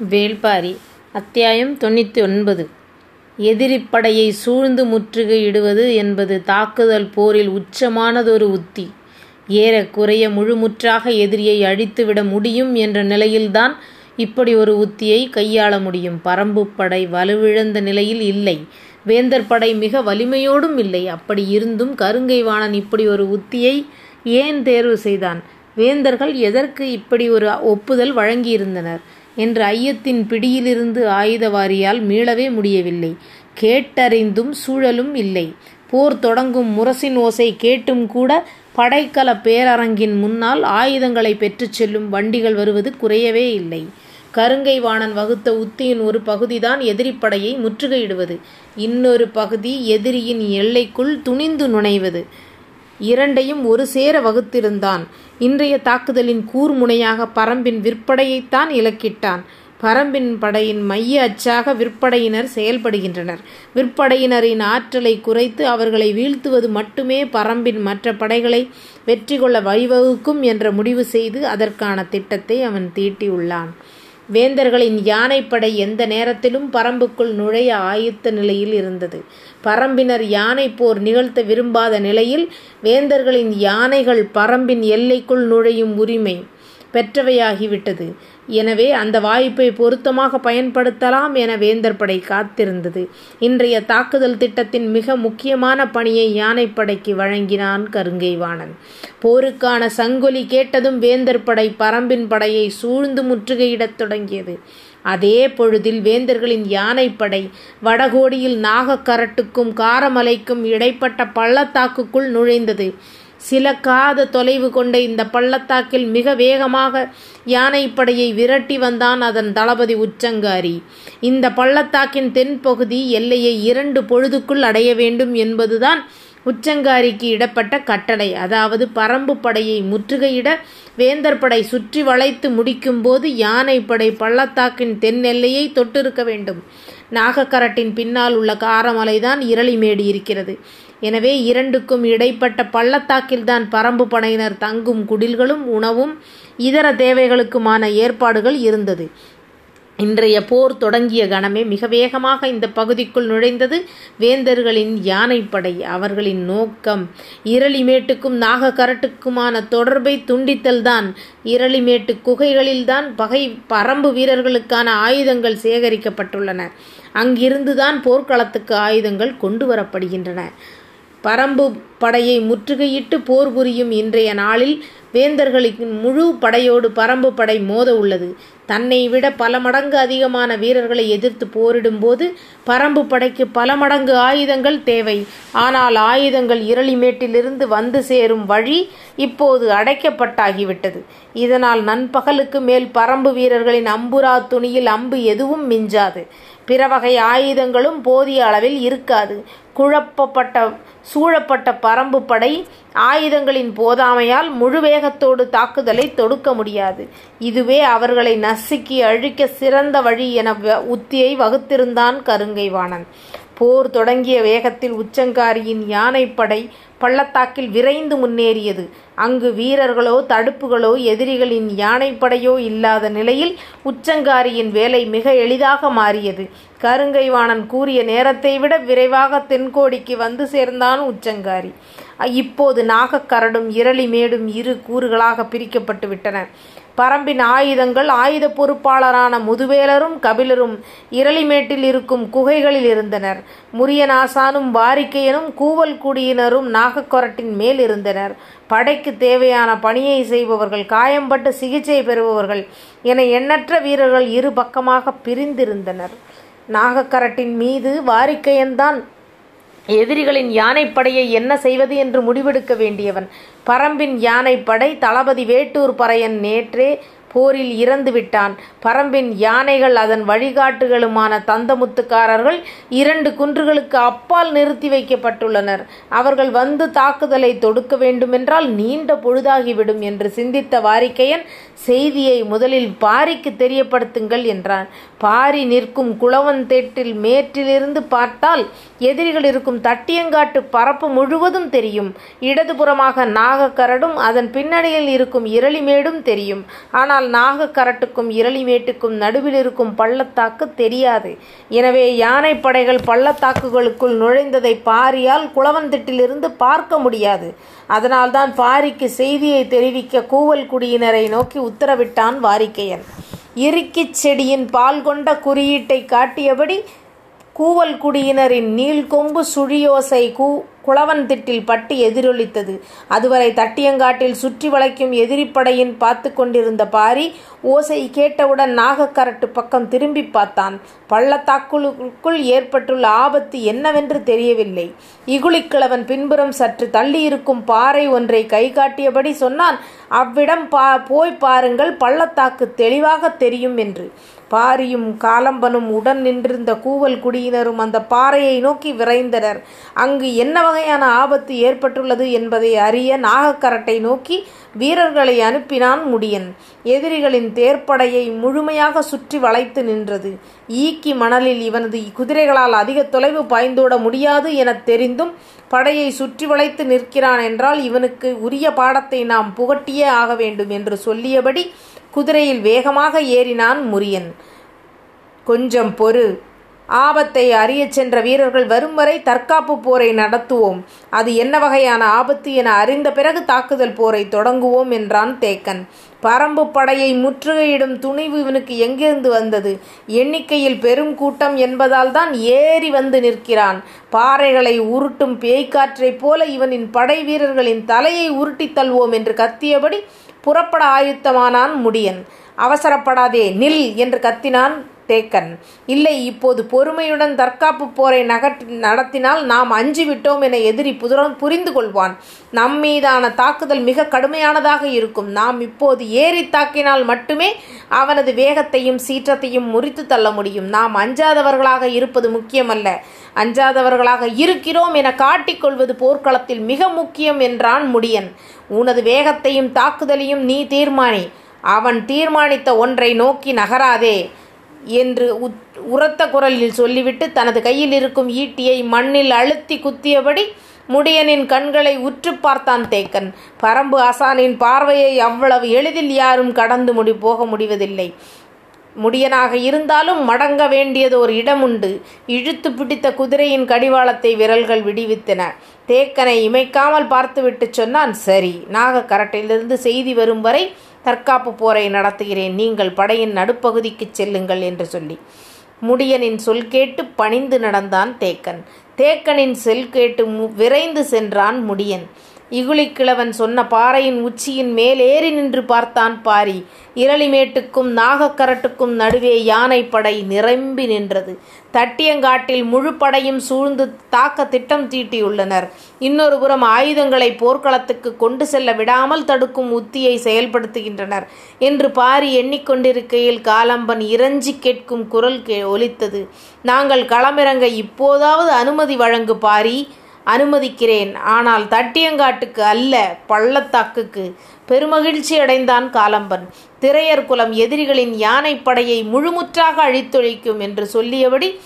வேள்பாரி அத்தியாயம் தொண்ணூற்றி ஒன்பது எதிரிப்படையை சூழ்ந்து முற்றுகையிடுவது என்பது தாக்குதல் போரில் உச்சமானதொரு உத்தி. ஏறக்குறைய முழுமுற்றாக எதிரியை அழித்துவிட முடியும் என்ற நிலையில்தான் இப்படி ஒரு உத்தியை கையாள முடியும். பரம்புப்படை வலுவிழந்த நிலையில் இல்லை. வேந்தர் படை மிக வலிமையோடும் இல்லை. அப்படி இருந்தும் கருங்கைவாணன் இப்படி ஒரு உத்தியை ஏன் தேர்வு செய்தான்? வேந்தர்கள் எதற்கு இப்படி ஒரு ஒப்புதல் வழங்கியிருந்தனர்? என்ற ஐயத்தின் பிடியிலிருந்து ஆயுதவாரியால் மீளவே முடியவில்லை. கேட்டறிந்தும் சூழலும் இல்லை. போர் தொடங்கும் முரசின் ஓசை கேட்டும் கூட படைக்கல பேரரங்கின் முன்னால் ஆயுதங்களை பெற்றுச் செல்லும் வண்டிகள் வருவது குறையவே இல்லை. கருங்கை வாணன் வகுத்த உத்தியின் ஒரு பகுதிதான் எதிரிப்படையை முற்றுகையிடுவது. இன்னொரு பகுதி எதிரியின் எல்லைக்குள் துணிந்து நுழைவது இரண்டையும் ஒரு சேர வகுத்திருந்தான். இன்றைய தாக்குதலின் கூர்முனையாக பரம்பின் விற்படையைத்தான் இலக்கிட்டான். பரம்பின் படையின் மைய அச்சாக விற்படையினர் செயல்படுகின்றனர். விற்படையினரின் ஆற்றலை குறைத்து அவர்களை வீழ்த்துவது மட்டுமே பரம்பின் மற்ற படைகளை வெற்றி கொள்ள வழிவகுக்கும் என்ற முடிவு செய்து அதற்கான திட்டத்தை அவன் தீட்டியுள்ளான். வேந்தர்களின் யானைப்படை எந்த நேரத்திலும் பரம்புக்குள் நுழைய ஆயுத்த நிலையில் இருந்தது. பரம்பினர் யானை போர் நிகழ்த்த விரும்பாத நிலையில் வேந்தர்களின் யானைகள் பரம்பின் எல்லைக்குள் நுழையும் உரிமை பெற்றவையாகிவிட்டது. எனவே அந்த வாய்ப்பை பொருத்தமாக பயன்படுத்தலாம் என வேந்தர் படை காத்திருந்தது. இன்றைய தாக்குதல் திட்டத்தின் மிக முக்கியமான பணியை யானைப்படைக்கு வழங்கினான் கருங்கைவாணன். போருக்கான சங்கொலி கேட்டதும் வேந்தர் படை பரம்பின் படையை சூழ்ந்து முற்றுகையிடத் தொடங்கியது. அதே பொழுதில் வேந்தர்களின் யானைப்படை வடகோடியில் நாகக்கரட்டுக்கும் காரமலைக்கும் இடைப்பட்ட பள்ளத்தாக்குக்குள் நுழைந்தது. சில காத தொலைவு கொண்ட இந்த பள்ளத்தாக்கில் மிக வேகமாக யானைப்படையை விரட்டி வந்தான் அதன் தளபதி உச்சங்காரி. இந்த பள்ளத்தாக்கின் தென்பகுதி எல்லையை இரண்டு பொழுதுக்குள் அடைய வேண்டும் என்பதுதான் உச்சங்காரிக்கு இடப்பட்ட கட்டளை. அதாவது பரம்பு படையை முற்றுகையிட வேந்தர் படை சுற்றி வளைத்து முடிக்கும்போது யானைப்படை பள்ளத்தாக்கின் தென் எல்லையை தொட்டிருக்க வேண்டும். நாகக்கரட்டின் பின்னால் உள்ள காரமலைதான் இரளிமேடு இருக்கிறது எனவே இரண்டுக்கும் இடைப்பட்ட பள்ளத்தாக்கில்தான் பரம்பு படையினர் தங்கும் குடில்களும் உணவும் இதர தேவைகளுக்குமான ஏற்பாடுகள் இருந்தது. இன்றைய போர் தொடங்கிய கணமே மிக வேகமாக இந்த பகுதிக்குள் நுழைந்தது வேந்தர்களின் யானைப்படை. அவர்களின் நோக்கம் இரளிமேட்டுக்கும் நாகக்கரட்டுக்குமான தொடர்பை துண்டித்தல்தான். இரளிமேட்டு குகைகளில்தான் பகை பரம்பு வீரர்களுக்கான ஆயுதங்கள் சேகரிக்கப்பட்டுள்ளன. அங்கிருந்துதான் போர்க்களத்துக்கு ஆயுதங்கள் கொண்டு வரப்படுகின்றன பரம்பு படையை முற்றுகையிட்டு போர் புரியும் இன்றைய நாளில் வேந்தர்களின் முழு படையோடு பரம்பு படை மோத உள்ளது. தன்னை விட பல மடங்கு அதிகமான வீரர்களை எதிர்த்து போரிடும்போது பரம்பு படைக்கு பல மடங்கு ஆயுதங்கள் தேவை. ஆனால் ஆயுதங்கள் இரளிமேட்டிலிருந்து வந்து சேரும் வழி இப்போது அடைக்கப்பட்டாகிவிட்டது. இதனால் நண்பகலுக்கு மேல் பரம்பு வீரர்களின் அம்புரா துணியில் அம்பு எதுவும் மிஞ்சாது. பிற வகை ஆயுதங்களும் போதிய அளவில் இருக்காது. குழப்பப்பட்ட சூழப்பட்ட பரம்பு படை ஆயுதங்களின் போதாமையால் முழு வேகத்தோடு தாக்குதலை தொடுக்க முடியாது. இதுவே அவர்களை நசுக்கி அழிக்க சிறந்த வழி என உத்தியை வகுத்திருந்தான் கருங்கைவாணன். போர் தொடங்கிய வேகத்தில் உச்சங்காரியின் யானைப்படை பள்ளத்தாக்கில் விரைந்து முன்னேறியது. அங்கு வீரர்களோ தடுப்புகளோ எதிரிகளின் யானைப்படையோ இல்லாத நிலையில் உச்சங்காரியின் வேலை மிக எளிதாக மாறியது. கருங்கைவாணன் கூறிய நேரத்தை விட விரைவாக தென்கோடிக்கு வந்து சேர்ந்தான் உச்சங்காரி. இப்போது நாகக்கரடும் இரளிமேடும் இரு கூறுகளாக பிரிக்கப்பட்டு விட்டன. பரம்பின் ஆயுதங்கள் ஆயுத பொறுப்பாளரான முதுவேலரும் கபிலரும் இரளிமேட்டில் இருக்கும் குகைகளில் இருந்தனர். முரியநாசானும் வாரிக்கையனும் கூவல் குடியினரும் நாகக்கொரட்டின் மேல் இருந்தனர். படைக்கு தேவையான பணியை செய்பவர்கள் காயம்பட்டு சிகிச்சை பெறுபவர்கள் என எண்ணற்ற வீரர்கள் இரு பக்கமாக பிரிந்திருந்தனர். நாகக்கரட்டின் மீது வாரிக்கையன்தான் எதிரிகளின் யானைப்படையை என்ன செய்வது என்று முடிவெடுக்க வேண்டியவன். பரம்பின் யானைப்படை தளபதி வேட்டூர் பறையன் நேற்றே போரில் இறந்து விட்டான். பரம்பின் யானைகள் அதன் வழிகாட்டுகளுமான தந்தமுத்துக்காரர்கள் இரண்டு குன்றுகளுக்கு அப்பால் நிறுத்தி வைக்கப்பட்டுள்ளனர். அவர்கள் வந்து தாக்குதலை தொடுக்க வேண்டுமென்றால் நீண்ட பொழுதாகிவிடும் என்று சிந்தித்த வாரிக்கையன் செய்தியை முதலில் பாரிக்கு தெரியப்படுத்துங்கள் என்றான். பாரி நிற்கும் குளவந்தேட்டில் மேற்றிலிருந்து பார்த்தால் எதிரிகள் இருக்கும் தட்டியங்காட்டு பரப்பு முழுவதும் தெரியும். இடதுபுறமாக நாகக்கரடும் அதன் பின்னணியில் இருக்கும் இரளிமேடும் தெரியும். ஆனால் ஆனால் நாகக்கரட்டுக்கும் இரளிமேட்டுக்கும் நடுவில் இருக்கும் பள்ளத்தாக்கு தெரியாது. எனவே யானை படைகள் பள்ளத்தாக்குகளுக்குள் நுழைந்ததை பாரியால் குளவந்திட்டிலிருந்து பார்க்க முடியாது. அதனால்தான் பாரிக்கு செய்தியை தெரிவிக்க கூவல் குடியினரை நோக்கி உத்தரவிட்டான் வாரிக்கையன். இறுக்கிச் செடியின் பால் கொண்ட குறியீட்டை காட்டியபடி கூவல் குடியினரின் நீள்கொம்பு சுழியோசை கூ குளவன்திட்டில் பட்டு எதிரொலித்தது. அதுவரை தட்டியங்காட்டில் சுற்றி வளைக்கும் எதிரிப்படையின் பார்த்து கொண்டிருந்த பாரி ஓசை கேட்டவுடன் நாகக்கரட்டு பக்கம் திரும்பி பார்த்தான். பள்ளத்தாக்குளுக்குள் ஏற்பட்டுள்ள ஆபத்து என்னவென்று தெரியவில்லை. இகுளிக்கிழவன் பின்புறம் சற்று தள்ளியிருக்கும் பாறை ஒன்றை கை காட்டியபடி சொன்னான் அவ்விடம் பா போய் பாருங்கள் பள்ளத்தாக்கு தெளிவாக தெரியும் என்று. பாரியும் காலம்பனும் உடன் நின்றிருந்த கூவல் குடியினரும் அந்த பாறையை நோக்கி விரைந்தனர். அங்கு என்ன வகையான ஆபத்து ஏற்பட்டுள்ளது என்பதை அறிய நாகக்கரட்டை நோக்கி வீரர்களை அனுப்பினான் முடியன். எதிரிகளின் தேர்ப்படையை முழுமையாக சுற்றி வளைத்து நின்றது. ஈக்கி மணலில் இவனது குதிரைகளால் அதிக தொலைவு பாய்ந்தோட முடியாது என தெரிந்தும் படையை சுற்றி வளைத்து நிற்கிறான் என்றால் இவனுக்கு உரிய பாடத்தை நாம் புகட்டியே ஆக வேண்டும் என்று சொல்லியபடி குதிரையில் வேகமாக ஏறினான் முரியன். கொஞ்சம் பொறு. ஆபத்தை அறியச் சென்ற வீரர்கள் வரும் வரை தற்காப்பு போரை நடத்துவோம். அது என்ன வகையான ஆபத்து என அறிந்த பிறகு தாக்குதல் போரை தொடங்குவோம் என்றான் தேக்கன். பரம்பு படையை முற்றுகையிடும் துணிவு இவனுக்கு எங்கிருந்து வந்தது? எண்ணிக்கையில் பெரும் கூட்டம் என்பதால் தான் ஏறி வந்து நிற்கிறான். பாறைகளை உருட்டும் பேய்க்காற்றைப் போல இவனின் படை வீரர்களின் தலையை உருட்டித் தள்ளுவோம் என்று கத்தியபடி புறப்பட ஆயுத்தமானான் முடியன். அவசரப்படாதே நில் என்று கத்தினான் டேக்கன் இல்லை இப்போது பொறுமையுடன் தற்காப்பு போரை நகட் நடத்தினால் நாம் அஞ்சு விட்டோம் என எதிரி புதுரம் புரிந்து கொள்வான் நம் மீதான தாக்குதல் மிக கடுமையானதாக இருக்கும். நாம் இப்போது ஏறி தாக்கினால் மட்டுமே அவனது வேகத்தையும் சீற்றத்தையும் முறித்து தள்ள முடியும். நாம் அஞ்சாதவர்களாக இருப்பது முக்கியமல்ல. அஞ்சாதவர்களாக இருக்கிறோம் என காட்டிக்கொள்வது போர்க்களத்தில் மிக முக்கியம் என்றான் முடியன். உனது வேகத்தையும் தாக்குதலையும் நீ தீர்மானி. அவன் தீர்மானித்த ஒன்றை நோக்கி நகராதே. என்று உரத்த குரலில் சொல்லிவிட்டு தனது கையில் இருக்கும் ஈட்டியை மண்ணில் அழுத்தி குத்தியபடி முடியனின் கண்களை உற்று பார்த்தான் தேக்கன். பரம்பு அசானின் பார்வையை அவ்வளவு எளிதில் யாரும் கடந்து முடி போக முடிவதில்லை. முடியனாக இருந்தாலும் மடங்க வேண்டியது ஒரு இடம் உண்டு இழுத்து பிடித்த குதிரையின் கடிவாளத்தை விரல்கள் விடுவித்தன. தேக்கனை இமைக்காமல் பார்த்துவிட்டு சொன்னான் சரி நாகக்கரட்டிலிருந்து செய்தி வரும் வரை தற்காப்பு போரை நடத்துகிறேன். நீங்கள் படையின் நடுப்பகுதிக்கு செல்லுங்கள் என்று சொல்லி. முடியனின் சொல் கேட்டு பணிந்து நடந்தான் தேக்கன். தேக்கனின் செல் கேட்டு விரைந்து சென்றான் முடியன். இகுலிக்கிழவன் சொன்ன பாறையின் உச்சியின் மேலேறி நின்று பார்த்தான் பாரி. இரளிமேட்டுக்கும் நாகக்கரட்டுக்கும் நடுவே யானை படை நிரம்பி நின்றது. தட்டியங்காட்டில் முழு படையும் சூழ்ந்து தாக்க திட்டம் தீட்டியுள்ளனர். இன்னொரு புறம் ஆயுதங்களை போர்க்களத்துக்கு கொண்டு செல்ல விடாமல் தடுக்கும் உத்தியை செயல்படுத்துகின்றனர். என்று பாரி எண்ணிக்கொண்டிருக்கையில் காலம்பன் இறஞ்சி கேட்கும் குரல் கே ஒலித்தது. நாங்கள் களமிறங்க இப்போதாவது அனுமதி வழங்கு பாரி. அனுமதிக்கிறேன். ஆனால் தட்டியங்காட்டுக்கு அல்ல பள்ளத்தாக்குக்கு. பெருமகிழ்ச்சி அடைந்தான் காலம்பன். திரையர் குலம் எதிரிகளின் யானைப்படையை முழுமுற்றாக அழித்தொழிக்கும் என்று சொல்லியபடி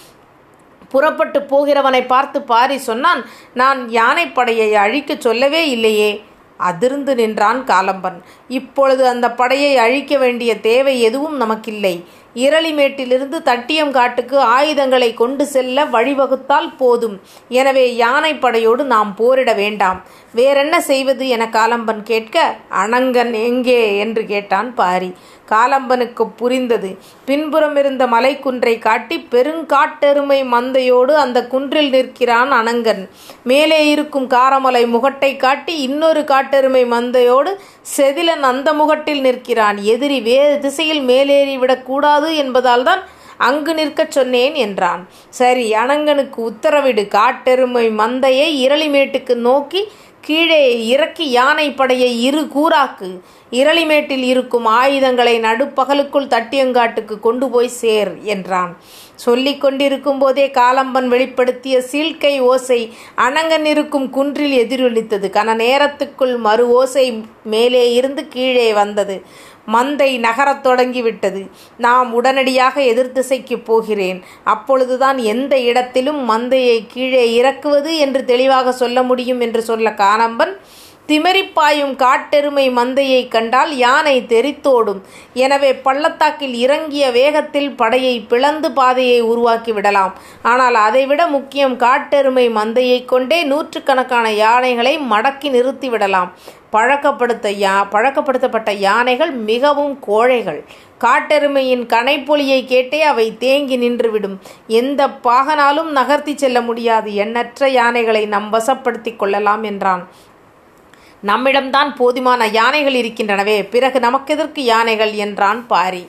புறப்பட்டு போகிறவனை பார்த்து பாரி சொன்னான் நான் யானைப்படையை அழிக்கச் சொல்லவே இல்லையே. அதிர்ந்து நின்றான் காலம்பன். இப்பொழுது அந்த படையை அழிக்க வேண்டிய தேவை எதுவும் நமக்கில்லை. இரளிமேட்டிலிருந்து தட்டியங்காட்டுக்கு ஆயுதங்களை கொண்டு செல்ல வழிவகுத்தால் போதும். எனவே யானைப்படையோடு நாம் போரிட வேண்டாம். வேறென்ன செய்வது என காலம்பன் கேட்க அணங்கன் எங்கே? என்று கேட்டான் பாரி. காலம்பனுக்கு புரிந்தது. பின்புறம் இருந்த மலைக்குன்றை காட்டி பெருங்காட்டெருமை மந்தையோடு அந்த குன்றில் நிற்கிறான் அனங்கன் மேலே இருக்கும் காரமலை முகட்டை காட்டி இன்னொரு காட்டெருமை மந்தையோடு செதிலன் அந்த முகட்டில் நிற்கிறான். எதிரி வேறு திசையில் மேலேறிவிடக்கூடாது என்பதால்தான் அங்கு நிற்கச் சொன்னேன் என்றான். சரி அனங்கனுக்கு உத்தரவிடு. காட்டெருமை மந்தையை இரளிமேட்டுக்கு நோக்கி கீழே இறக்கி யானை படையை இரு கூறாக்கு இரளிமேட்டில் இருக்கும் ஆயுதங்களை நடுப்பகலுக்குள் தட்டியங்காட்டுக்கு கொண்டு போய் சேர் என்றான். சொல்லிக் கொண்டிருக்கும் போதே காலம்பன் வெளிப்படுத்திய சீழ்கை ஓசை அணங்கன் இருக்கும் குன்றில் எதிரொலித்தது. கன நேரத்துக்குள் மறு ஓசை மேலே இருந்து கீழே வந்தது. மந்தை நகரத் தொடங்கிவிட்டது. நாம் உடனடியாக எதிர்த்திசைக்கு போகிறேன். அப்பொழுதுதான் எந்த இடத்திலும் மந்தையை கீழே இறக்குவது என்று தெளிவாக சொல்ல முடியும் என்று சொல்ல காணம்பன் திமிரிப்பாயும் காட்டெருமை மந்தையை கண்டால் யானை தெரித்தோடும். எனவே பள்ளத்தாக்கில் இறங்கிய வேகத்தில் படையை பிளந்து பாதையை உருவாக்கி விடலாம். ஆனால் அதைவிட முக்கியம் காட்டெருமை மந்தையை கொண்டே நூற்றுக்கணக்கான யானைகளை மடக்கி நிறுத்திவிடலாம் பழக்கப்படுத்த யா பழக்கப்படுத்தப்பட்ட யானைகள் மிகவும் கோழைகள். காட்டெருமையின் கனைப்பொலியை கேட்டே அவை தேங்கி நின்றுவிடும். எந்த பாகனாலும் நகர்த்தி செல்ல முடியாது. எண்ணற்ற யானைகளை நம் வசப்படுத்திக் கொள்ளலாம் என்றான். நம்மிடம்தான் போதுமான யானைகள் இருக்கின்றனவே பிறகு நமக்கெதற்கு யானைகள் என்றான் பாரி.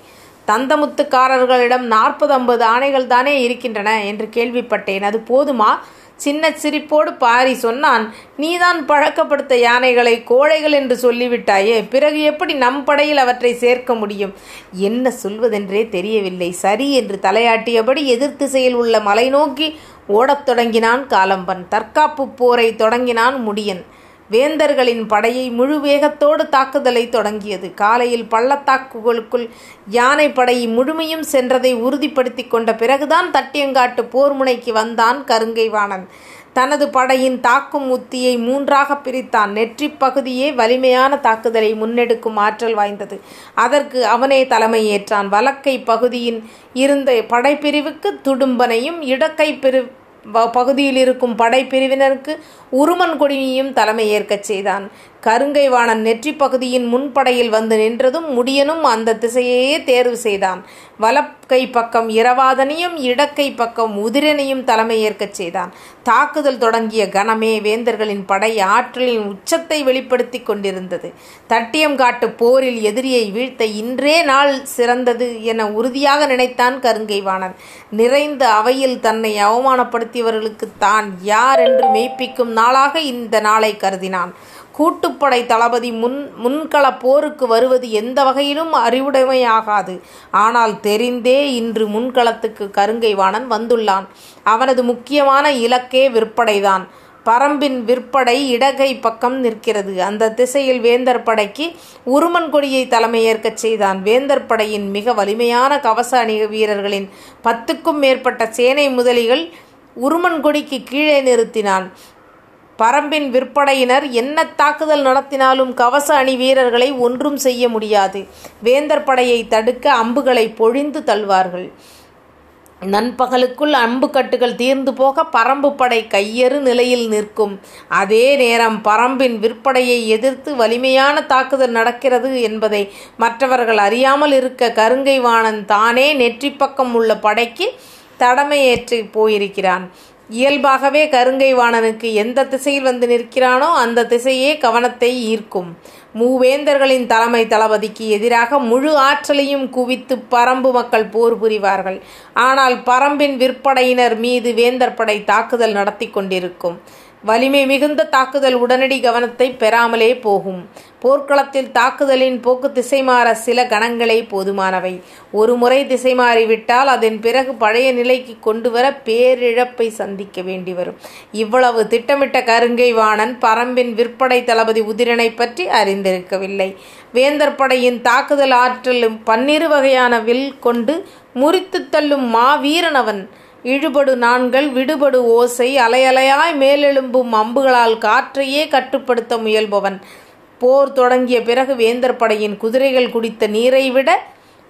தந்தமுத்துக்காரர்களிடம் நாற்பது ஐம்பது ஆணைகள் தானே இருக்கின்றன என்று கேள்விப்பட்டேன். அது போதுமா? சின்ன சிரிப்போடு பாரி சொன்னான் நீதான் பழக்கப்படுத்த யானைகளை கோழைகள் என்று சொல்லிவிட்டாயே பிறகு எப்படி நம் படையில் அவற்றை சேர்க்க முடியும்? என்ன சொல்வதென்றே தெரியவில்லை. சரி என்று தலையாட்டியபடி எதிர் திசையில் உள்ள மலை நோக்கி ஓடத் தொடங்கினான் காலம்பன். தற்காப்பு போரை தொடங்கினான் முடியன். வேந்தர்களின் படையை முழு வேகத்தோடு தாக்குதலை தொடங்கியது. காலையில் பள்ளத்தாக்குகளுக்குள் யானை படை முழுமையும் சென்றதை உறுதிப்படுத்தி கொண்ட பிறகுதான் தட்டியங்காட்டு போர் முனைக்கு வந்தான் கருங்கைவாணன். தனது படையின் தாக்கும் உத்தியை மூன்றாக பிரித்தான். நெற்றி பகுதியே வலிமையான தாக்குதலை முன்னெடுக்கும் ஆற்றல் வாய்ந்தது. அதற்கு அவனே தலைமை ஏற்றான். வலக்கை பகுதியின் இருந்த படைப்பிரிவுக்கு துடும்பனையும் இடக்கை பிரிவு பகுதியில் இருக்கும் படைப்பிரிவினருக்கு உருமன் கொடியையும் தலைமை ஏற்கச் செய்தான். கருங்கைவாணன் நெற்றி பகுதியின் முன்படையில் வந்து நின்றதும் முடியனும் அந்த திசையையே தேர்வு செய்தான். வலக்கை பக்கம் இரவாதனையும் இடக்கை பக்கம் உதிரனையும் தலைமை ஏற்கச் செய்தான். தாக்குதல் தொடங்கிய கணமே வேந்தர்களின் படை ஆற்றலின் உச்சத்தை வெளிப்படுத்தி கொண்டிருந்தது. தட்டியம் காட்டு போரில் எதிரியை வீழ்த்த இன்றே நாள் சிறந்தது என உறுதியாக நினைத்தான் கருங்கைவாணன். நிறைந்த அவையில் தன்னை அவமானப்படுத்தியவர்களுக்கு தான் யார் என்று மெய்ப்பிக்கும் நாளாக இந்த நாளை கருதினான். கூட்டுப்படை தளபதி முன் முன்கள போருக்கு வருவது எந்த வகையிலும் அறிவுடைமையாகாது. ஆனால் தெரிந்தே இன்று முன்களத்துக்கு கருங்கைவாணன் வந்துள்ளான். அவனது முக்கியமான இலக்கே விற்படைதான். பரம்பின் விற்படை இடகை பக்கம் நிற்கிறது. அந்த திசையில் வேந்தர் படைக்கு உருமன் கொடியை தலைமையேற்கச் செய்தான். வேந்தர் படையின் மிக வலிமையான கவச அணிக வீரர்களின் பத்துக்கும் மேற்பட்ட சேனை முதலிகள் உருமன் கொடிக்கு கீழே நிறுத்தினான். பரம்பின் விற்படையினர் என்ன தாக்குதல் நடத்தினாலும் கவச அணி வீரர்களை ஒன்றும் செய்ய முடியாது. வேந்தர் படையை தடுக்க அம்புகளை பொழிந்து தள்ளுவார்கள். நண்பகலுக்குள் அம்புக்கட்டுகள் தீர்ந்து போக பரம்பு படை கையறு நிலையில் நிற்கும். அதே நேரம் பரம்பின் விற்படையை எதிர்த்து வலிமையான தாக்குதல் நடக்கிறது என்பதை மற்றவர்கள் அறியாமல் இருக்க கருங்கை வாணன் தானே நெற்றி பக்கம் உள்ள படைக்கு தடமையேற்றி போயிருக்கிறான். இயல்பாகவே கருங்கை வாணனுக்கு எந்த திசையில் வந்து நிற்கிறானோ அந்த திசையே கவனத்தை ஈர்க்கும். மூவேந்தர்களின் தலைமை தளபதிக்கு எதிராக முழு ஆற்றலையும் குவித்து பரம்பு மக்கள் போர் புரிவார்கள். ஆனால் பரம்பின் விற்படையினர் மீது வேந்தர் படை தாக்குதல் நடத்தி கொண்டிருக்கும். வலிமை மிகுந்த தாக்குதல் உடனடி கவனத்தை பெறாமலே போகும். போர்க்களத்தில் தாக்குதலின் போக்கு திசை மாற சில கணங்களே போதுமானவை. ஒரு முறை திசை மாறிவிட்டால் அதன் பிறகு பழைய நிலைக்கு கொண்டு வர பேரிழப்பை சந்திக்க வேண்டி வரும். இவ்வளவு திட்டமிட்ட கருங்கை வாணன் பரம்பின் விற்பனை தளபதி உதிரனை பற்றி அறிந்திருக்கவில்லை. வேந்தர் படையின் தாக்குதல் ஆற்றலும் பன்னிரு வகையான வில் கொண்டு முறித்து தள்ளும் மாவீரன் அவன் இழுபடு நான்கள் விடுபடு ஓசை அலையலையாய் மேலெழும்பும் அம்புகளால் காற்றையே கட்டுப்படுத்த முயல்பவன். போர் தொடங்கிய பிறகு வேந்தர் படையின் குதிரைகள் குடித்த நீரை விட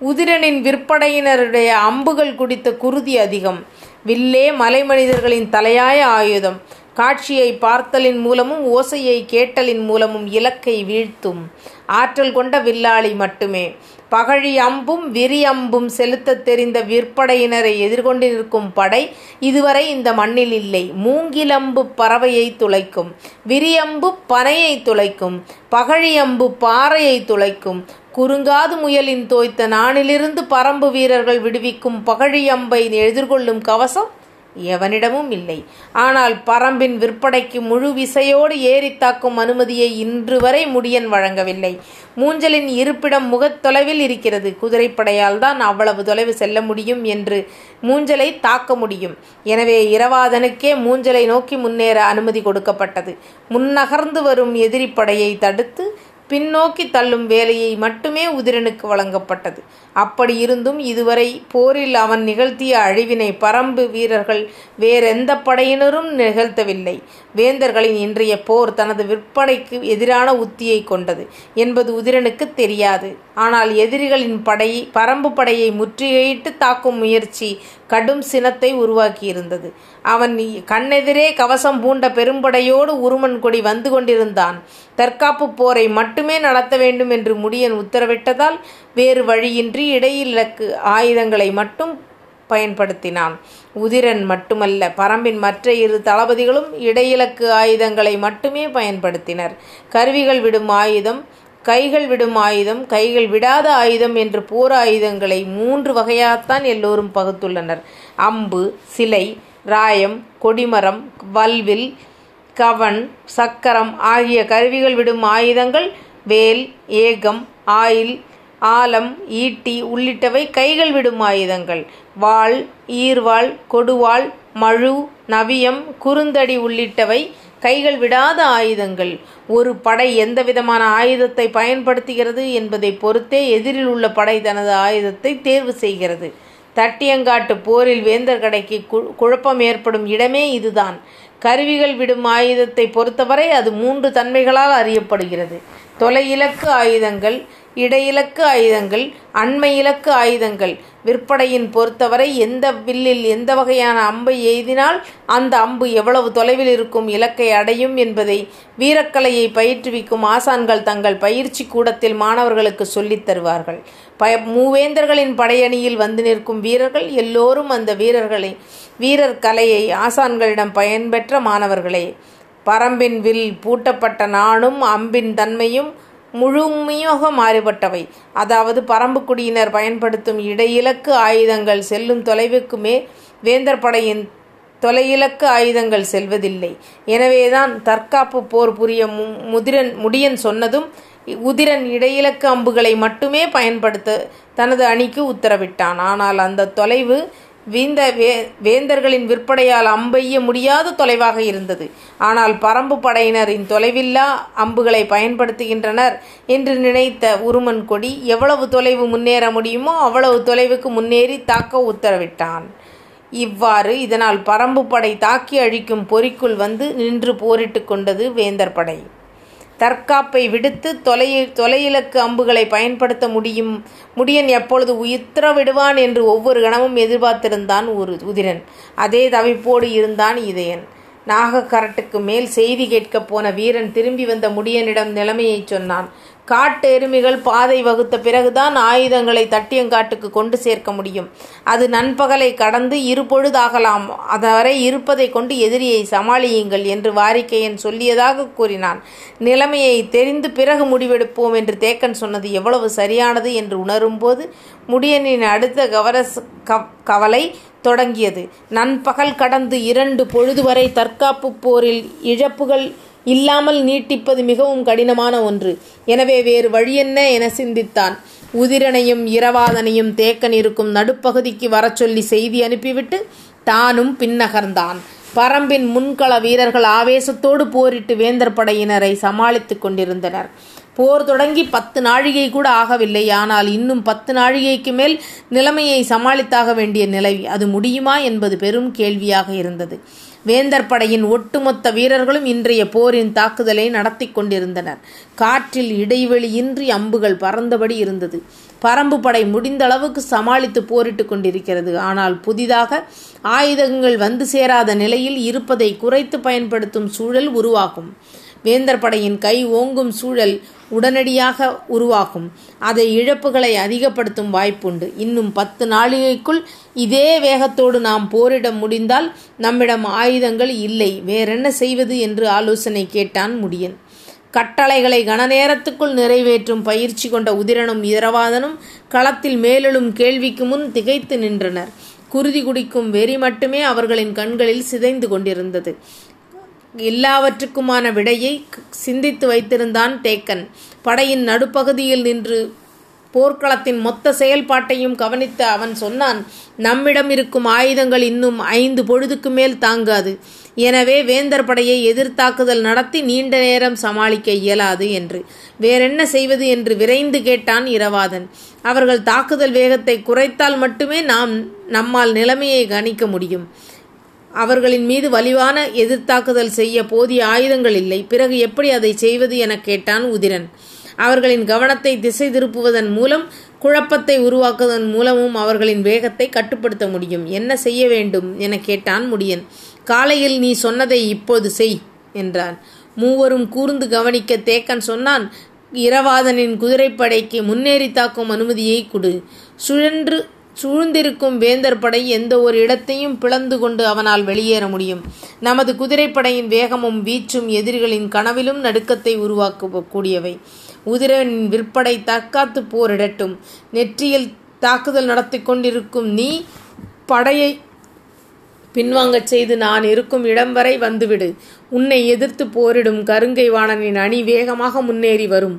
உதிரனின் விற்படையினருடைய அம்புகள் குடித்த குருதி அதிகம். வில்லே மலை மனிதர்களின் தலையாய ஆயுதம். காட்சியை பார்த்தலின் மூலமும் ஓசையை கேட்டலின் மூலமும் இலக்கை வீழ்த்தும். ஆற்றல் கொண்ட வில்லாளி மட்டுமே. பகழி அம்பும் விரி அம்பும் செலுத்தத் தெரிந்த விற்படையினரை எதிர்கொண்டு நிற்கும் படை இதுவரை இந்த மண்ணில் இல்லை. மூங்கிலம்பு பறவையை துளைக்கும் விரியம்பு பனையை துளைக்கும் பகழியம்பு பாறையை துளைக்கும் குறுங்காது முயலின் தோய்த்த நானிலிருந்து பரம்பு வீரர்கள் விடுவிக்கும் பகழியம்பை எதிர்கொள்ளும் கவசம் எவனிடமும் இல்லை. ஆனால் பரம்பின் விற்பனைக்கு முழு விசையோடு ஏறித்தாக்கும் அனுமதியை இன்று வரை முடியன் வழங்கவில்லை. மூஞ்சலின் இருப்பிடம் முகத் தொலைவில் இருக்கிறது. குதிரைப்படையால் தான் அவ்வளவு தொலைவு செல்ல முடியும் என்று மூஞ்சலை தாக்க முடியும். எனவே இரவாதனுக்கே மூஞ்சலை நோக்கி முன்னேற அனுமதி கொடுக்கப்பட்டது. முன்னகர்ந்து வரும் எதிரிப்படையை தடுத்து பின்னோக்கி தள்ளும் வேலையை மட்டுமே உதிரனுக்கு வழங்கப்பட்டது. அப்படி இருந்தும் இதுவரை போரில் அவன் நிகழ்த்திய அழிவினை பரம்பு வீரர்கள் வேறெந்த படையினரும் நிகழ்த்தவில்லை. வேந்தர்களின் இன்றைய போர் தனது விற்பனைக்கு எதிரான உத்தியை கொண்டது என்பது உதிரனுக்கு தெரியாது. ஆனால் எதிரிகளின் படை பரம்பு படையை முற்றுகையிட்டு தாக்கும் முயற்சி கடும் சினத்தை உருவாக்கியிருந்தது. அவன் கண்ணெதிரே கவசம் பூண்ட பெரும்படையோடு உருமன் கொடி வந்து கொண்டிருந்தான். தற்காப்பு போரை மட்டுமே நடத்த வேண்டும் என்று முடியன் உத்தரவிட்டதால் வேறு வழியின்றி இடையிலக்கு ஆயுதங்களை மட்டும் பயன்படுத்தினான். உதிரன் மட்டுமல்ல பரம்பின் மற்ற இரு தளபதிகளும் இடையிலக்கு ஆயுதங்களை மட்டுமே பயன்படுத்தினர். கருவிகள் விடும் ஆயுதம் கைகள் விடும் ஆயுதம் கைகள் விடாத ஆயுதம் என்று போர் ஆயுதங்களை மூன்று வகையாகத்தான் எல்லோரும் பகுத்துள்ளனர். அம்பு சிலை ராயம் கொடிமரம் வல்வில் கவன் சக்கரம் ஆகிய கருவிகள் விடும் ஆயுதங்கள் வேல் ஏகம் ஆயில் ஆலம் ஈட்டி உள்ளிட்டவை கைகள் விடும் ஆயுதங்கள். வாள் ஈர்வாள் கொடுவாள் மழு நவியம் குறுந்தடி உள்ளிட்டவை கைகள் விடாத ஆயுதங்கள். ஒரு படை எந்த விதமான ஆயுதத்தை பயன்படுத்துகிறது என்பதை பொறுத்தே எதிரில் உள்ள படை தனது ஆயுதத்தை தேர்வு செய்கிறது. தட்டியங்காட்டு போரில் வேந்தர் கடைக்கு குழப்பம் ஏற்படும் இடமே இதுதான். கருவிகள் விடும் ஆயுதத்தை பொறுத்தவரை அது மூன்று தன்மைகளால் அறியப்படுகிறது. தொலை இலக்கு ஆயுதங்கள் இடையிலக்கு ஆயுதங்கள் அண்மை இலக்கு ஆயுதங்கள். விற்பனையின் பொறுத்தவரை எந்த வில்லில் எந்த வகையான அம்பை எய்தினால் அந்த அம்பு எவ்வளவு தொலைவில் இருக்கும் இலக்கை அடையும் என்பதை வீரக்கலையை பயிற்றுவிக்கும் ஆசான்கள் தங்கள் பயிற்சி கூடத்தில் மாணவர்களுக்கு சொல்லித் தருவார்கள். பய மூவேந்தர்களின் படையணியில் வந்து நிற்கும் வீரர்கள் எல்லோரும் அந்த வீரர்களை வீரர் கலையை ஆசான்களிடம் பயன்பெற்ற மாணவர்களே. பரம்பின் வில் பூட்டப்பட்ட நானும் அம்பின் தன்மையும் முழுமையாக மாறுபட்டவை. அதாவது பரம்புக்குடியினர் பயன்படுத்தும் இடையிலக்கு ஆயுதங்கள் செல்லும் தொலைவுக்குமே வேந்தர் படையின் தொலையிலக்கு ஆயுதங்கள் செல்வதில்லை. எனவேதான் தற்காப்பு போர் புரிய முதிரன் முடியன் சொன்னதும் உதிரன் இடையிலக்கு அம்புகளை மட்டுமே பயன்படுத்த தனது அணிக்கு உத்தரவிட்டான். ஆனால் அந்த தொலைவு வீந்த வே வேந்தர்களின் விற்பனையால் அம்பெய்ய முடியாத தொலைவாக இருந்தது. ஆனால் பரம்பு படையினரின் தொலைவில்லா அம்புகளை பயன்படுத்துகின்றனர் என்று நினைத்த உருமன் கொடி எவ்வளவு தொலைவு முன்னேற முடியுமோ அவ்வளவு தொலைவுக்கு முன்னேறி தாக்க உத்தரவிட்டான். இவ்வாறு இதனால் பரம்பு படை தாக்கி அழிக்கும் பொறிக்குள் வந்து நின்று போரிட்டு கொண்டது வேந்தர் படை. தற்காப்பை விடுத்து தொலை தொலையிலக்கு அம்புகளை பயன்படுத்த முடியும். முடியன் எப்பொழுது உத்தரவிடுவான் என்று ஒவ்வொரு கணமும் எதிர்பார்த்திருந்தான் ஒரு உதிரன். அதே தவிப்போடு இருந்தான் இதயன். நாகக்கரட்டுக்கு மேல் செய்தி கேட்கப் போன வீரன் திரும்பி வந்த முடியனிடம் நிலைமையை சொன்னான். காட்டு எருமைகள் பாதை வகுத்த பிறகுதான் ஆயுதங்களை தட்டியங்காட்டுக்கு கொண்டு சேர்க்க முடியும். அது நண்பகலை கடந்து இருபொழுதாகலாம். அதுவரை இருப்பதை கொண்டு எதிரியை சமாளியுங்கள் என்று வாரிக்கையன் சொல்லியதாக கூறினான். நிலைமையை தெரிந்து பிறகு முடிவெடுப்போம் என்று தேக்கன் சொன்னது எவ்வளவு சரியானது என்று உணரும்போது முடியனின் அடுத்த கவரஸ் கவலை தொடங்கியது. நண்பகல் கடந்து இரண்டு பொழுது வரை தற்காப்பு போரில் இழப்புகள் இல்லாமல் நீட்டிப்பது மிகவும் கடினமான ஒன்று. எனவே வேறு வழியென்ன என சிந்தித்தான். உதிரனையும் இரவாதனையும் தேக்கன் இருக்கும் நடுப்பகுதிக்கு வரச் சொல்லி செய்தி அனுப்பிவிட்டு தானும் பின்னகர்ந்தான். பரம்பின் முன்கள வீரர்கள் ஆவேசத்தோடு போரிட்டு வேந்தர் படையினரை சமாளித்துக் கொண்டிருந்தனர். போர் தொடங்கி பத்து நாழிகை கூட ஆகவில்லை. ஆனால் இன்னும் பத்து நாழிகைக்கு மேல் நிலைமையை சமாளித்தாக வேண்டிய நிலை அது முடியுமா என்பது பெரும் கேள்வியாக இருந்தது. வேந்தர் படையின் ஒட்டுமொத்த வீரர்களும் இன்றைய போரின் தாக்குதலை நடத்தி கொண்டிருந்தனர். காற்றில் இடைவெளியின்றி அம்புகள் பறந்தபடி இருந்தது. பரம்பு படை முடிந்த அளவுக்கு சமாளித்து போரிட்டு கொண்டிருக்கிறது. ஆனால் புதிதாக ஆயுதங்கள் வந்து சேராத நிலையில் இருப்பதை குறைத்து பயன்படுத்தும் சூழல் உருவாகும். வேந்தர் படையின் கை ஓங்கும் சூழல் உடனடியாக உருவாகும். அதை இழப்புகளை அதிகப்படுத்தும் வாய்ப்புண்டு. இன்னும் பத்து நாளிகைக்குள் இதே வேகத்தோடு நாம் போரிட முடிந்தால் நம்மிடம் ஆயுதங்கள் இல்லை. வேறென்ன செய்வது என்று ஆலோசனை கேட்டான் முடியன். கட்டளைகளை கனநேரத்துக்குள் நிறைவேற்றும் பயிற்சி கொண்ட உதிரனும் இரவாதனும் களத்தில் மேலெழும் கேள்விக்கு முன் திகைத்து நின்றனர். குருதி குடிக்கும் வெறி மட்டுமே அவர்களின் கண்களில் சிதைந்து கொண்டிருந்தது. எல்லாவற்றுக்குமான விடையை சிந்தித்து வைத்திருந்தான் தேக்கன். படையின் நடுப்பகுதியில் நின்று போர்க்களத்தின் மொத்த செயல்பாட்டையும் கவனித்த அவன் சொன்னான் நம்மிடம் இருக்கும் ஆயுதங்கள் இன்னும் ஐந்து பொழுதுக்கு மேல் தாங்காது. எனவே வேந்தர் படையை எதிர்த்தாக்குதல் நடத்தி நீண்ட நேரம் சமாளிக்க இயலாது என்று. வேறென்ன செய்வது? என்று விரைந்து கேட்டான் இரவாதன். அவர்கள் தாக்குதல் வேகத்தை குறைத்தால் மட்டுமே நாம் நம்மால் நிலைமையை கணிக்க முடியும். அவர்களின் மீது வலிவான எதிர்த்தாக்குதல் செய்ய போதிய ஆயுதங்கள் இல்லை. பிறகு எப்படி அதை செய்வது என கேட்டான் உதிரன். அவர்களின் கவனத்தை திசை திருப்புவதன் மூலம் குழப்பத்தை உருவாக்குவதன் மூலமும் அவர்களின் வேகத்தை கட்டுப்படுத்த முடியும். என்ன செய்ய வேண்டும் என கேட்டான் முடியன். காலையில் நீ சொன்னதை இப்போது செய் என்றான். மூவரும் கூர்ந்து கவனிக்க தேக்கன் சொன்னான் இரவாதனின் குதிரைப்படைக்கு முன்னேறி தாக்கும் அனுமதியை கொடு. சுழன்று சூழ்ந்திருக்கும் வேந்தர் படை எந்த ஒரு இடத்தையும் பிளந்து கொண்டு அவனால் வெளியேற முடியும். நமது குதிரைப்படையின் வேகமும் வீச்சும் எதிரிகளின் கனவிலும் நடுக்கத்தை உருவாக்கக்கூடியவை. உதிரனின் விற்படை தற்காத்து போரிடட்டும். நெற்றியில் தாக்குதல் நடத்தி கொண்டிருக்கும் நீ படையை பின்வாங்கச் செய்து நான் இருக்கும் இடம் வரை வந்துவிடு. உன்னை எதிர்த்து போரிடும் கருங்கை வாணனின் அணி வேகமாக முன்னேறி வரும்.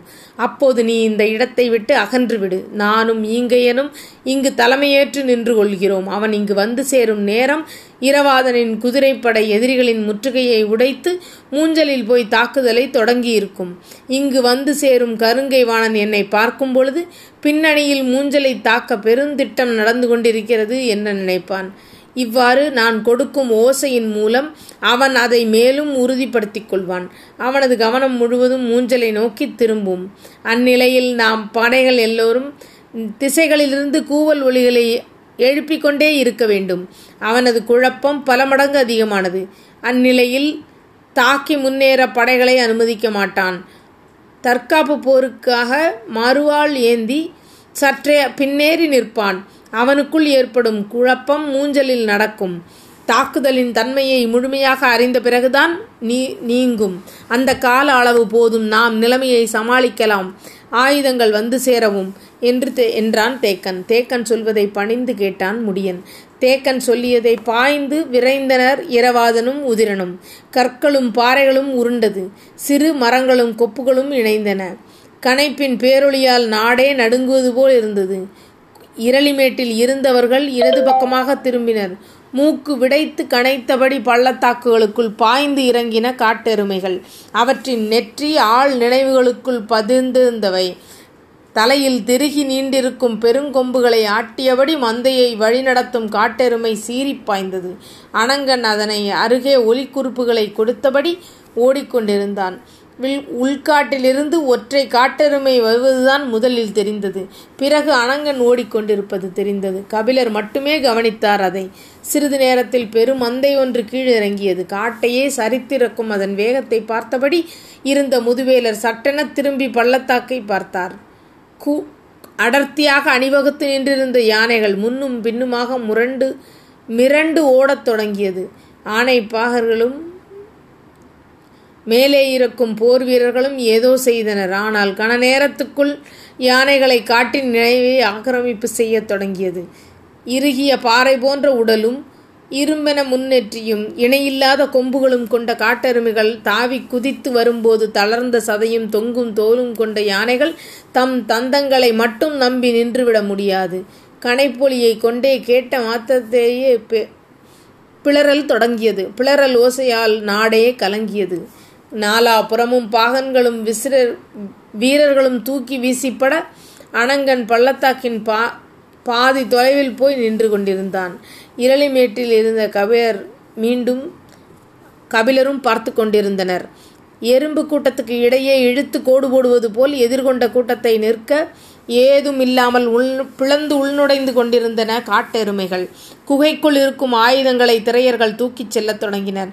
அப்போது நீ இந்த இடத்தை விட்டு அகன்று விடு நானும் ஈங்கையனும் இங்கு தலைமையேற்று நின்று கொள்கிறோம் அவன் இங்கு வந்து சேரும் நேரம் இரவாதனின் குதிரைப்படை எதிரிகளின் முற்றுகையை உடைத்து மூஞ்சலில் போய் தாக்குதலை தொடங்கியிருக்கும். இங்கு வந்து சேரும் கருங்கை வாணன் என்னை பார்க்கும் பொழுது பின்னணியில் மூஞ்சலை தாக்க பெருந்திட்டம் நடந்து கொண்டிருக்கிறது என்ன நினைப்பான்? இவ்வாறு நான் கொடுக்கும் ஓசையின் மூலம் அவன் அதை மேலும் உறுதிப்படுத்திக் கொள்வான் அவனது கவனம் முழுவதும் மூஞ்சலை நோக்கி திரும்பும். அந்நிலையில் நாம் படைகள் எல்லோரும் திசைகளிலிருந்து கூவல் ஒளிகளை எழுப்பிக் கொண்டே இருக்க வேண்டும். அவனது குழப்பம் பல மடங்கு அதிகமானது. அந்நிலையில் தாக்கி முன்னேற படைகளை அனுமதிக்க மாட்டான். தற்காப்பு போருக்காக மறுவாள் ஏந்தி சற்றே பின்னேறி நிற்பான். அவனுக்குள் ஏற்படும் குழப்பம் மூஞ்சலில் நடக்கும். தாக்குதலின் தன்மையை முழுமையாக அறிந்த பிறகுதான் நீ நீங்கும். அந்த கால அளவு போதும். நாம் நிலைமையை சமாளிக்கலாம். ஆயுதங்கள் வந்து சேரவும். என்று தே என்றான் தேக்கன். தேக்கன் சொல்வதை பணிந்து கேட்டான் முடியன். தேக்கன் சொல்லியதை பாய்ந்து விரைந்தனர் இரவாதனும் உதிரனும். கற்களும் பாறைகளும் உருண்டது. சிறு மரங்களும் கொப்புகளும் இணைந்தன. கனைப்பின் பேரொளியால் நாடே நடுங்குவது போல் இருந்தது. இரளிமேட்டில் இருந்தவர்கள் இடது பக்கமாக திரும்பினர். மூக்கு விடைத்து கனைத்தபடி பள்ளத்தாக்குகளுக்குள் பாய்ந்து இறங்கின காட்டெருமைகள். அவற்றின் நெற்றி ஆள் நினைவுகளுக்குள் பதிர்ந்திருந்தவை தலையில் திருகி நீண்டிருக்கும் பெருங்கொம்புகளை ஆட்டியபடி மந்தையை வழிநடத்தும் காட்டெருமை சீறிப் பாய்ந்தது. அனங்கன் அதனை அருகே ஒலிக்குறிப்புகளை கொடுத்தபடி ஓடிக்கொண்டிருந்தான். வில் உள்காட்டிலிருந்து ஒற்றை காட்டெருமை வருவதுதான் முதலில் தெரிந்தது. பிறகு அனங்கன் ஓடிக்கொண்டிருப்பது தெரிந்தது. கபிலர் மட்டுமே கவனித்தார் அதை. சிறிது நேரத்தில் பெரும் மந்தை ஒன்று கீழிறங்கியது. காட்டையே சரித்திறக்கும் அதன் வேகத்தை பார்த்தபடி இருந்த முதுவேலர் சட்டென திரும்பி பள்ளத்தாக்கை பார்த்தார். கு அடர்த்தியாக அணிவகுத்து நின்றிருந்த யானைகள் முன்னும் பின்னுமாக முரண்டு மிரண்டு ஓடத் தொடங்கியது. ஆனை பாகர்களும் மேலே இருக்கும் போர் வீரர்களும் ஏதோ செய்தனர். ஆனால் கன நேரத்துக்குள் யானைகளை காட்டின் நினைவை ஆக்கிரமிப்பு செய்யத் தொடங்கியது. இறுகிய பாறை போன்ற உடலும் இரும்பென முன்னேற்றியும் இணையில்லாத கொம்புகளும் கொண்ட காட்டெருமைகள் தாவி குதித்து வரும்போது தளர்ந்த சதையும் தொங்கும் தோலும் கொண்ட யானைகள் தம் தந்தங்களை மட்டும் நம்பி நின்றுவிட முடியாது. கனைப்பொலியை கொண்டே கேட்ட மாத்திரத்தேயே பிளறல் தொடங்கியது. பிளறல் ஓசையால் நாடே கலங்கியது. நாலாபுறமும் பாகன்களும் விசிற வீரர்களும் தூக்கி வீசிப்பட அனங்கன் பள்ளத்தாக்கின் பா பாதி தொலைவில் போய் நின்று கொண்டிருந்தான். இரளிமேட்டில் இருந்த கபிலர் மீண்டும் கபிலரும் பார்த்து கொண்டிருந்தனர். எறும்பு கூட்டத்துக்கு இடையே இழுத்து கோடு போடுவது போல் எதிர்கொண்ட கூட்டத்தை நிற்க ஏதும் இல்லாமல் உள் பிளந்து உள்நுடைந்து கொண்டிருந்தன காட்டெருமைகள். குகைக்குள் இருக்கும் ஆயுதங்களை திரையர்கள் தூக்கிச் செல்லத் தொடங்கினர்.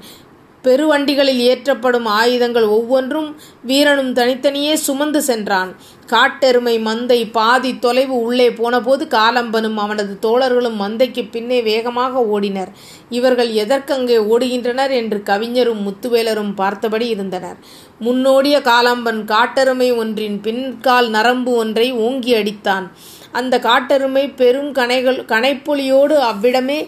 பெருவண்டிகளில் ஏற்றப்படும் ஆயுதங்கள் ஒவ்வொன்றும் வீரனும் தனித்தனியே சுமந்து சென்றான். காட்டெருமை மந்தை பாதி தொலைவு உள்ளே போனபோது காலம்பனும் அவனது தோழர்களும் மந்தைக்கு பின்னே வேகமாக ஓடினர். இவர்கள் எதற்கங்கே ஓடுகின்றனர் என்று கவிஞரும் முத்துவேலரும் பார்த்தபடி இருந்தனர். முன்னோடிய காலம்பன் காட்டெருமை ஒன்றின் பின்கால் நரம்பு ஒன்றை ஓங்கி அடித்தான். அந்த காட்டெருமை பெரும் கனைகள் கனைப்பொலியோடு அவ்விடமே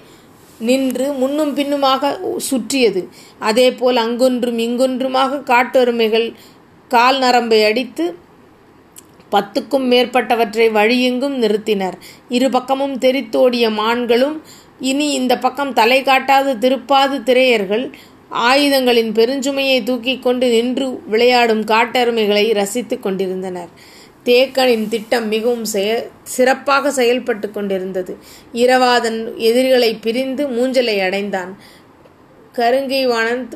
நின்று முன்னும் பின்னுமாக சுற்றியது. அதேபோல் அங்கொன்றும் இங்கொன்றுமாக காட்டெருமைகள் கால் நரம்பை அடித்து பத்துக்கும் மேற்பட்டவற்றை வழியெங்கும் நிறுத்தினர். இரு பக்கமும் தெரித்தோடிய மான்களும் இனி இந்த பக்கம் தலை காட்டாது திருப்பாது திரையர்கள். ஆயுதங்களின் பெருஞ்சுமையை தூக்கி கொண்டு நின்று விளையாடும் காட்டெருமைகளை ரசித்து கொண்டிருந்தனர். தேக்கனின் திட்டம் மிகவும் செய சிறப்பாக செயல்பட்டு கொண்டிருந்தது. இரவாதன் எதிரிகளை பிரிந்து மூஞ்சலை அடைந்தான். கருங்கைவாணன்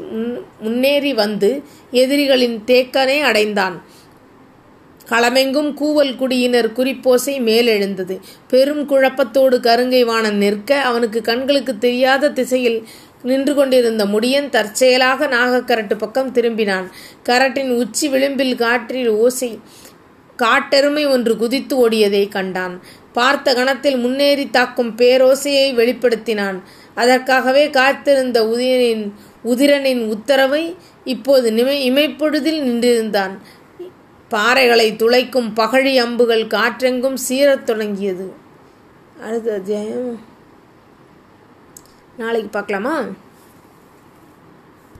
முன்னேறி வந்து எதிரிகளின் தேக்கனை அடைந்தான். களமெங்கும் கூவல் குடியினர் குறிப்போசை மேலெழுந்தது. பெரும் குழப்பத்தோடு கருங்கைவாணன் நிற்க அவனுக்கு கண்களுக்கு தெரியாத திசையில் நின்று கொண்டிருந்த முடியன் தற்செயலாக நாகக்கரட்டு பக்கம் திரும்பினான். கரட்டின் உச்சி விளிம்பில் காற்றில் ஓசை காட்டெருமை ஒன்று குதித்து ஓடியதை கண்டான். பார்த்த கணத்தில் முன்னேறி தாக்கும் பேரோசையை வெளிப்படுத்தினான். அதற்காகவே காத்திருந்த உதிரனின் உதிரனின் உத்தரவை இப்போது நிமை இமைப்பொழுதில் நின்றிருந்தான். பாறைகளை துளைக்கும் பகழி அம்புகள் காற்றெங்கும் சீரத் தொடங்கியது. அடுத்த அத்தியாயம். நாளைக்கு பார்க்கலாமா?